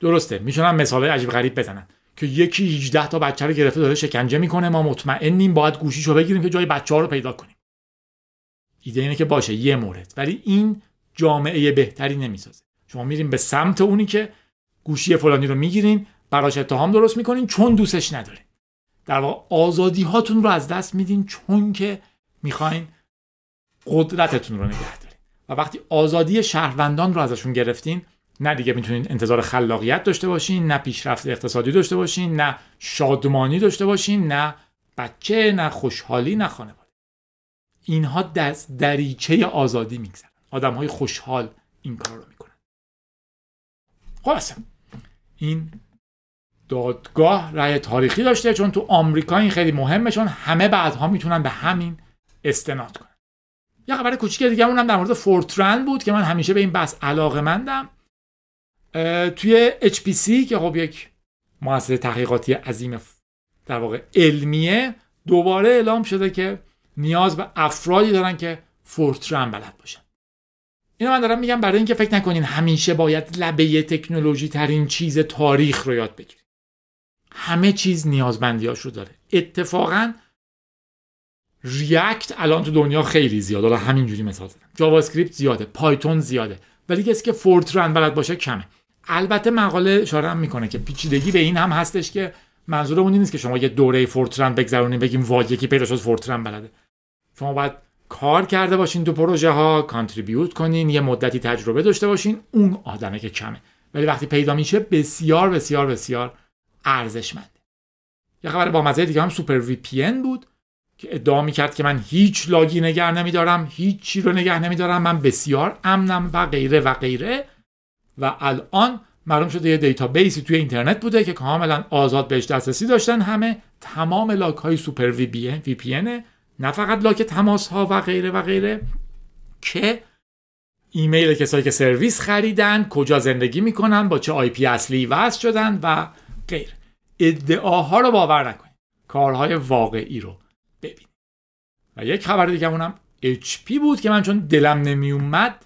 درسته می‌تونم مثال عجیب غریب بزنم که یکی 18 تا بچه رو گرفته داره شکنجه می‌کنه ما مطمئنیم باید گوشیشو بگیریم که جای بچه ها رو پیدا کنیم. ایده اینه که باشه یه مورد. ولی این جامعه بهتری نمی‌سازه. شما میرین به سمت اونی که گوشی فلانی رو می‌گیرین براش اتهام درست می‌کنین چون دوستش ندارین. در واقع آزادی هاتون رو از دست میدین چون که می‌خواین قدرتتون رو نگه دارین. و وقتی آزادی شهروندان رو ازشون گرفتین نه دیگه می‌تونین انتظار خلاقیت داشته باشین نه پیشرفت اقتصادی داشته باشین نه شادمانی داشته باشین نه بچه نه خوشحالی نه خانواده. اینها دست دریچه آزادی میگذرن. آدم های خوشحال این کار رو می‌کنن. خلاصه. این دادگاه رأی تاریخی داشته چون تو آمریکا این خیلی مهمه چون همه بعدها می‌تونن به همین استناد کنن. یه خبر کوچیک دیگه اونم در مورد فورترن بود که من همیشه به این بحث علاقه مندم توی HPC که خب یک مؤسسه تحقیقاتی عظیم در واقع علمیه دوباره اعلام شده که نیاز به افرادی دارن که فورترن بلد باشن. اینو من دارم میگم برای اینکه فکر نکنین همیشه باید لبه تکنولوژی ترین چیز تاریخ رو یاد بگیرید همه چیز نیازمندیاش رو داره. اتفاقا React الان تو دنیا خیلی زیاد حالا همینجوری مثال زدم. JavaScript زیاده. Python زیاده. ولی کسی که Fortran بلد باشه کمه. البته مقاله اشاره هم می‌کنه که پیچیدگی به این هم هستش که منظورمون این نیست که شما یه دوره Fortran بگذرونین بگیم وای یکی پیدا شد Fortran بلده. شما باید کار کرده باشین تو پروژه ها contribute کنین یه مدتی تجربه داشته باشین. اون آدمه که کمه. ولی وقتی پیدا میشه بسیار بسیار بسیار ارزشمنده یه خبر با مزه دیگه هم SuperVPN بود که ادعا می‌کرد که من هیچ log ی نگه نمیدارم هیچ چی رو نگه نمیدارم من بسیار امنم و غیره و غیره. و الان معلوم شده یه database ی توی اینترنت بوده که کاملا آزاد بهش دسترسی داشتن همه. تمام log های SuperVPN نه فقط log تماس ها و غیره و غیره که ایمیل کسایی که سرویس خریدن کجا زندگی می‌کنن با چه IP اصلی وصل شدن و غیره ادعاها رو باور نکنید. کارهای واقعی رو ببین و یک خبر دیگه اونم HP بود که من چون دلم نمی اومد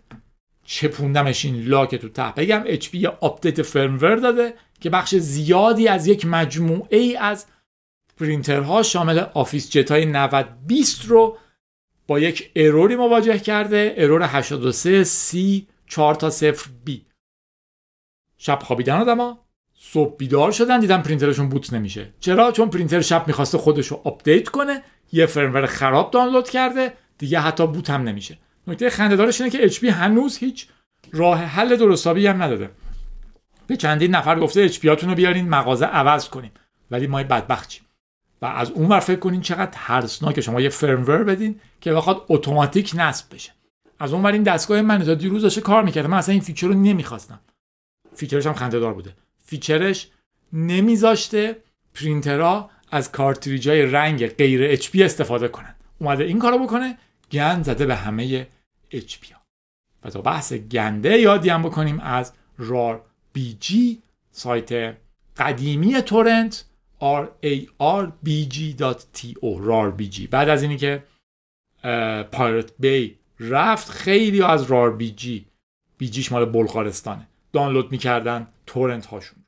چپوندمش این لاک تو ته. بگم HP یه update firmware داده که بخش زیادی از یک مجموعه ای از پرینترها شامل OfficeJet های 90 20 رو با یک error ی مواجه کرده. error 83 C 4 تا 0 B شب خوابیدن آدما. صبح بیدار شدن دیدن پرینترشون boot نمیشه. چرا؟ چون پرینتر شب می‌خواسته خودش رو update کنه یه firmware خراب دانلود کرده دیگه حتی boot هم نمیشه. نکته خنده‌دارش اینه که HP هنوز هیچ راه حل درست حسابی هم نداده. به چندین نفر گفته HP رو بیارین مغازه عوض کنیم. ولی ما بدبخت چیم و از اون ور فکر کنین چقدر ترسناک شما یه firmware بدین که بخواد اتوماتیک نصب بشه. از اون ور این دستگاه من تا دیروز داشته کار می‌کرده من اصلا این feature رو نمی‌خواستم. feature ش هم خندهدار بوده. feature ش نمیذاشته پرینترها از کارتریجای رنگ غیر HP استفاده کنن. اومده این کارو بکنه گند زده به همه HP ها. و تا بحث گنده یادی هم بکنیم از RARBG سایت قدیمی torrent r a r b g.to rarbg بعد از اینی که پایرت بی رفت خیلی از رار بی جی بی جیش مال بلغارستانه. دانلود می‌کردن تورنت هاشون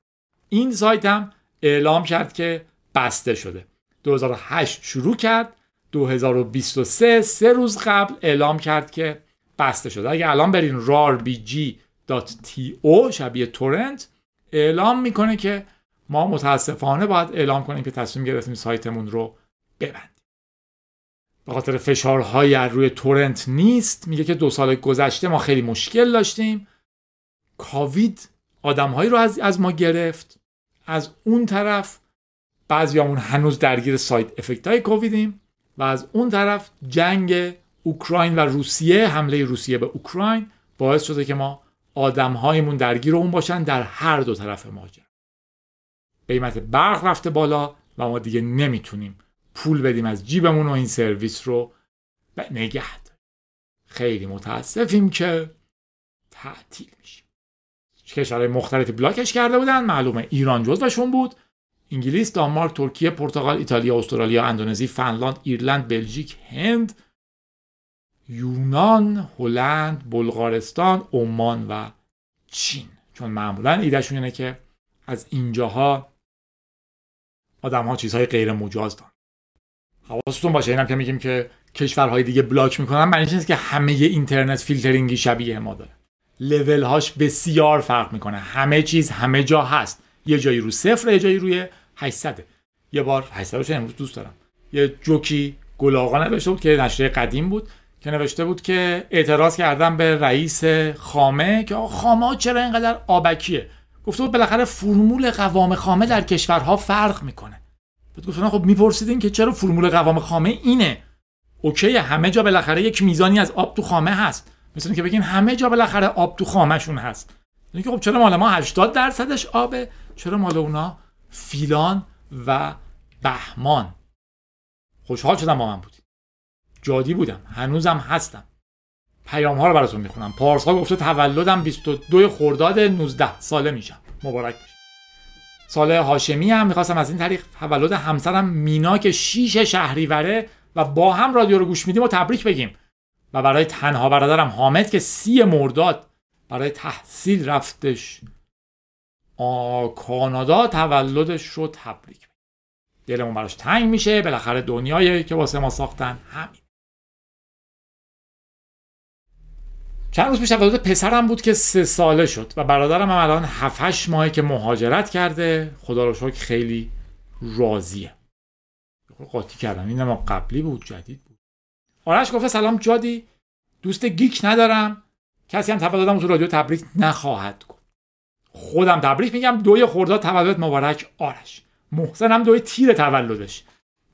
این سایت هم اعلام کرد که بسته شده. 2008 شروع کرد. 2023 سه روز قبل اعلام کرد که بسته شده. اگه الان برین rarbg.to شبیه تورنت اعلام می‌کنه که ما متاسفانه باید اعلام کنیم که تصمیم گرفتیم سایتمون رو ببندیم. به خاطر فشارهای روی تورنت نیست میگه که دو سال گذشته ما خیلی مشکل داشتیم. کاوید آدمهایی رو از, از ما گرفت. از اون طرف بعضیامون هنوز درگیر سایت افکت های کوویدیم و از اون طرف جنگ اوکراین و روسیه حمله روسیه به اوکراین باعث شده که ما آدمهایمون درگیر اون باشن در هر دو طرف ماجرا. قیمت برق رفته بالا و ما دیگه نمی‌تونیم پول بدیم از جیبمون و این سرویس رو نگه داریم خیلی متاسفیم که تعطیل میشیم کشورهای مختلفی بلاکش کرده بودن. معلومه ایران جزوشون بود. انگلیس، دانمارک، ترکیه، پرتغال، ایتالیا، استرالیا، اندونزی، فنلاند، ایرلند، بلژیک، هند، یونان، هلند، بلغارستان، عمان و چین. چون معمولا ایدهشون اینه که از اینجاها آدم ها چیزهای غیر مجاز دارن. حواستون باشه اینم که میگیم که کشورهای دیگه بلاک می‌کنن. معنیش نیست که همه اینترنت فیلترینگی شبیه ما داره. لول هاش بسیار فرق می‌کنه. همه چیز همه جا هست. یه جایی رو صفر یه جایی روی 800 یه بار 800 امروز دوست دارم. یه جوکی گلاغا نوشته بود که نشریه قدیم بود که نوشته بود که اعتراض کردن به رئیس خامه که خامه چرا اینقدر آبکیه؟ گفته بود بالاخره فرمول قوام خامه در کشورها فرق می‌کنه. بعد گفتن خب میپرسیدین که چرا فرمول قوام خامه اینه؟ اوکی همه جا بالاخره یک میزانی از آب تو خامه هست. مثل که بگین همه جا بالاخره آب تو خامهشون هست. اینکه خب چرا مال ما 80 درصدش آبه؟ چرا مال اونا فیلان و بهمان؟ خوشحال شدم با من بودی. جادی بودم. هنوزم هستم. پیام ها رو براتون می‌خونم. پارسا گفته تولدم 22 خرداد 19 ساله میشم. مبارک باشه. سال هاشمی هم می‌خواستم از این طریق تولد همسرم مینا که شیش شهریوره و با هم رادیو رو گوش میدیم و تبریک بگیم. و برای تنها برادرم حامد که سی مرداد برای تحصیل رفتش. کانادا تولدش رو تبریک. دلمون براش تنگ میشه. بالاخره دنیایی که واسه ما ساختن همین. چند روز پیش تولد پسرم بود که سه ساله شد و برادرم هم الان 7 ماهه که مهاجرت کرده. خدا رو شکر خیلی راضیه. قاطی کردم. این ما قبلی بود جدید بود. آرش گفته سلام جادی دوست گیک ندارم. کسی هم تولدم تو رادیو تبریک نخواهد گفت. خودم تبریک میگم دوی خرداد تولد مبارک آرش. محسن هم دوی تیر تولدش.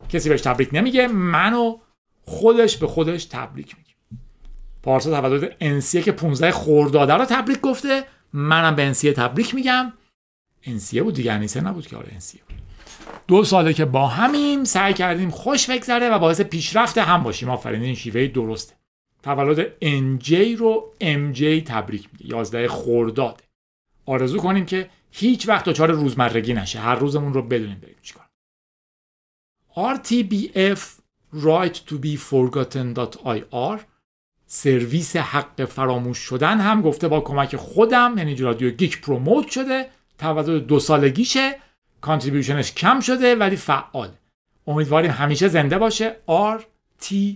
کسی بهش تبریک نمیگه منو خودش به خودش تبریک میگه پارسا تولد انسیه که 15 خورداده رو تبریک گفته منم به انسیه تبریک میگم. انسیه بود دیگه انیسه نبود که آره انسیه بود. دو ساله که با همیم سعی کردیم خوش بگذره و باعث پیشرفت هم باشیم. آفرین این شیوه درسته. تولد انجی رو ام جی تبریک میگه. 11 خورداده آرزو کنیم که هیچ وقت دچار روزمرگی نشه. هر روزمون رو بدونیم بریم چیکار. RTBF right to be forgotten.ir سرویس حق فراموش شدن هم گفته با کمک خودم یعنی رادیو گیک پروموت شده تولد دو سالگیشه. کانتریبیوشنش کم شده ولی فعال. امیدواریم همیشه زنده باشه. rtbf.ir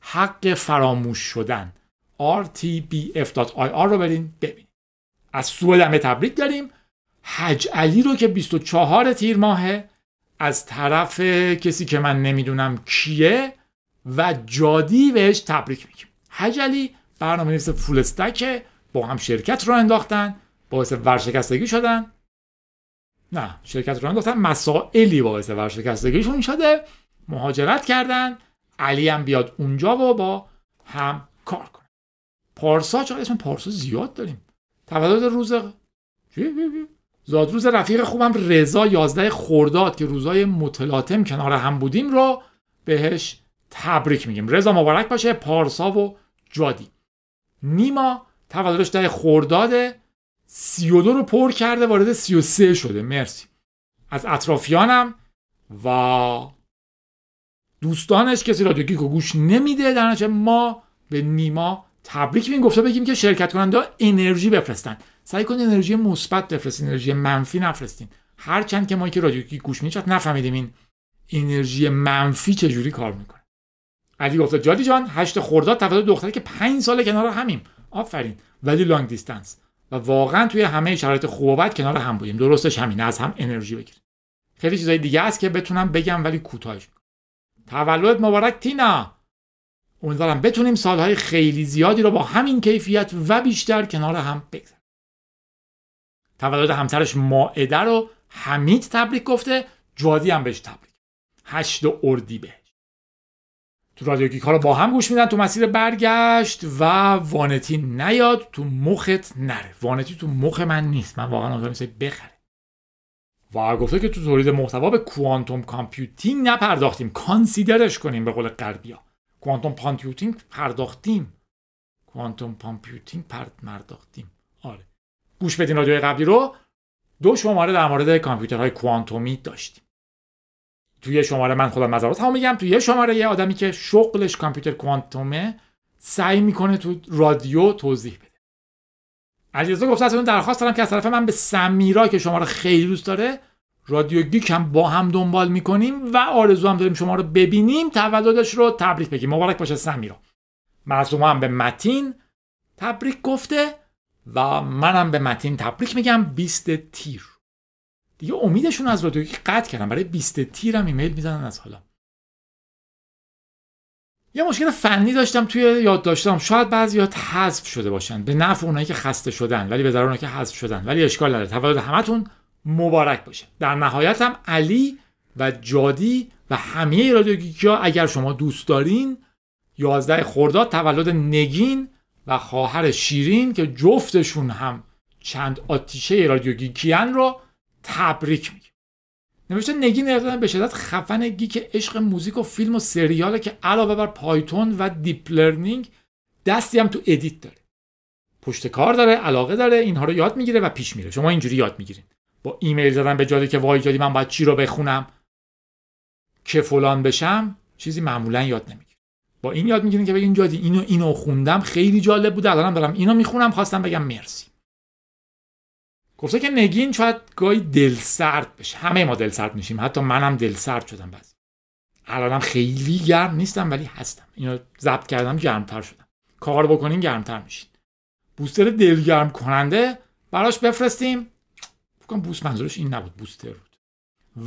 حق فراموش شدن. rtbf.ir رو برین ببین از سوئد تبریک داریم. حج علی رو که 24 تیر ماهه از طرف کسی که من نمی‌دونم کیه و جادی بهش تبریک میگیم. حج علی برنامه نویس فول با هم شرکت رو انداختن. باعث ورشکستگی شدن. نه شرکت رو انداختن مسائلی باعث ورشکستگیشون شده. مهاجرت کردن. علی هم بیاد اونجا و با هم کار کنه. پارسا چرا اسم پارسا زیاد داریم؟ تولد روز زادروز رفیق خوبم رضا 11 خورداد که روزای متلاطم کنار هم بودیم رو بهش تبریک میگیم. رضا مبارک باشه پارسا و جادی. نیما تولدش ده خورداد 32 رو پر کرده وارد 33 شده. مرسی. از اطرافیانم و دوستانش کسی رادیو گیکو گوش نمیده. در ما به نیما تبریک میگیم. گفته بگیم که شرکت کننده انرژی بفرستن. سعی کن انرژی مثبت بفرستین انرژی منفی نفرستین. هرچند که ما که رادیو گیک گوش میدیم نفهمیدیم این انرژی منفی چجوری کار می‌کنه؟ علی گفته جادی جان هشت خرداد تولد دختری که پنج سال کنار همیم. آفرین. ولی لانگ دیستنس و واقعا توی همه شرایط خوب و بد کنار هم بودیم. درستش همینه از هم انرژی بگیریم. خیلی چیزای دیگه هست که بتونم بگم ولی کوتاهش تولد مبارک تینا! امیدوارم بتونیم سالهای خیلی زیادی رو با همین کیفیت و بیشتر کنار هم بگذاریم. تولد همسرش ماعده رو حمید تبریک گفته جادی هم بهش تبریک. هشت اردی به تو رادیو گیک ها رو با هم گوش میدن تو مسیر برگشت و وانتی نیاد تو مخت نره. وانتی تو مخ من نیست. من واقعا آدم بخره. و گفته که تو تولید محتوا به کوانتوم کامپیوتینگ نپرداختیم. کانسیدرش کنیم به قول غربیا. کوانتوم کامپیوتینگ پرداختیم. کوانتوم کامپیوتینگ پرداختیم آره. گوش بدین رادیو قبلی رو. دو شماره در مورد کامپیوترهای کوانتومی داشتیم. توی شماره من خودم نظرات هم میگم توی یه شماره یه آدمی که شغلش کامپیوتر کوانتومه سعی می‌کنه تو رادیو توضیح بده. علیرضا از اون درخواست دارم که از طرف من به سمیرا که شما رو خیلی دوست داره رادیو گیک هم با هم دنبال می‌کنیم و آرزو هم داریم شما رو ببینیم تولدش رو تبریک بگیم. مبارک باشه سمیرا. معصومه هم به متین تبریک گفته و منم به متین تبریک میگم. 20 تیر. دیگه امیدشون از رادیو قطع کردن. برای 20 تیرم ایمیل می‌زنن از حالا. یه مشکل فنی داشتم توی یاد داشتم. شاید بعضی حذف شده باشن. به نفع اونایی که خسته شدن ولی به ضرر که حذف شدن. ولی اشکال نداره. تولد همتون مبارک باشه. در نهایت هم علی و جادی و همه رادیو اگر شما دوست دارین 11 خرداد تولد نگین و خواهر شیرین که جفتشون هم چند آتیشه رادیو گیکیان رو تبریک میگه نوشته نگین به شدت خفن geek عشق موزیک و فیلم و سریاله که علاوه بر Python و deep learning دستی هم تو edit داره. پشت کار داره علاقه داره اینها رو یاد می‌گیره و پیش میره. شما اینجوری یاد می‌گیرین. با ایمیل زدن به جایی که وای جادی من باید چی رو بخونم که فلان بشم چیزی معمولا یاد نمی‌گیره با این یاد می‌گیرین که بگین جادی اینو اینو خوندم خیلی جالب بوده الانم دارم اینو می‌خونم خواستم بگم مرسی. گفته که نگین شاید گاهی دل سرد بشه. همه ما دل سرد میشیم. حتی منم دل سرد شدم بعضی. الانم خیلی گرم نیستم ولی هستم. اینو ضبط کردم گرمتر شدم. کار بکنین گرمتر میشین. بوستر دلگرم کننده براش بفرستیم. فکر بوست منظورش این نبود بوستر بود.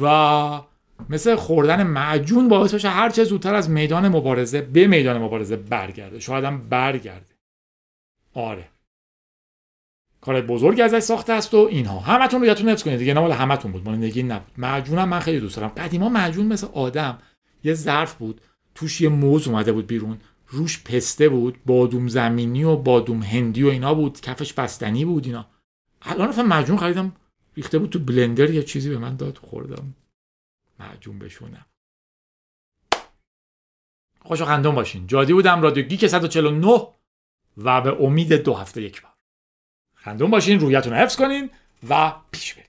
و مثل خوردن معجون باعث بشه هر چه زودتر از میدان مبارزه به میدان مبارزه برگرده. شاید هم برگرده. آره. کار بزرگ ازش ساخته است و اینها. همتون رو یادتون حفظ کنید. دیگه نه همتون بود. مال نبود. معجونم من خیلی دوست دارم. قدیما معجون مثل آدم. یه ظرف بود. توش یه موز اومده بود بیرون. روش پسته بود. بادوم زمینی و بادوم هندی و اینا بود. کفش بستنی بود اینا. الان رفتم معجون خریدم. ریخته بود تو بلندر. یه چیزی به من داد. خوردم. معجون بشونم. خوش خندون باشین. جادی بودم. رادیو گیک 149 و به امید دو هفته یک بار. خندون باشین رویتون رو حفظ کنین و پیش برید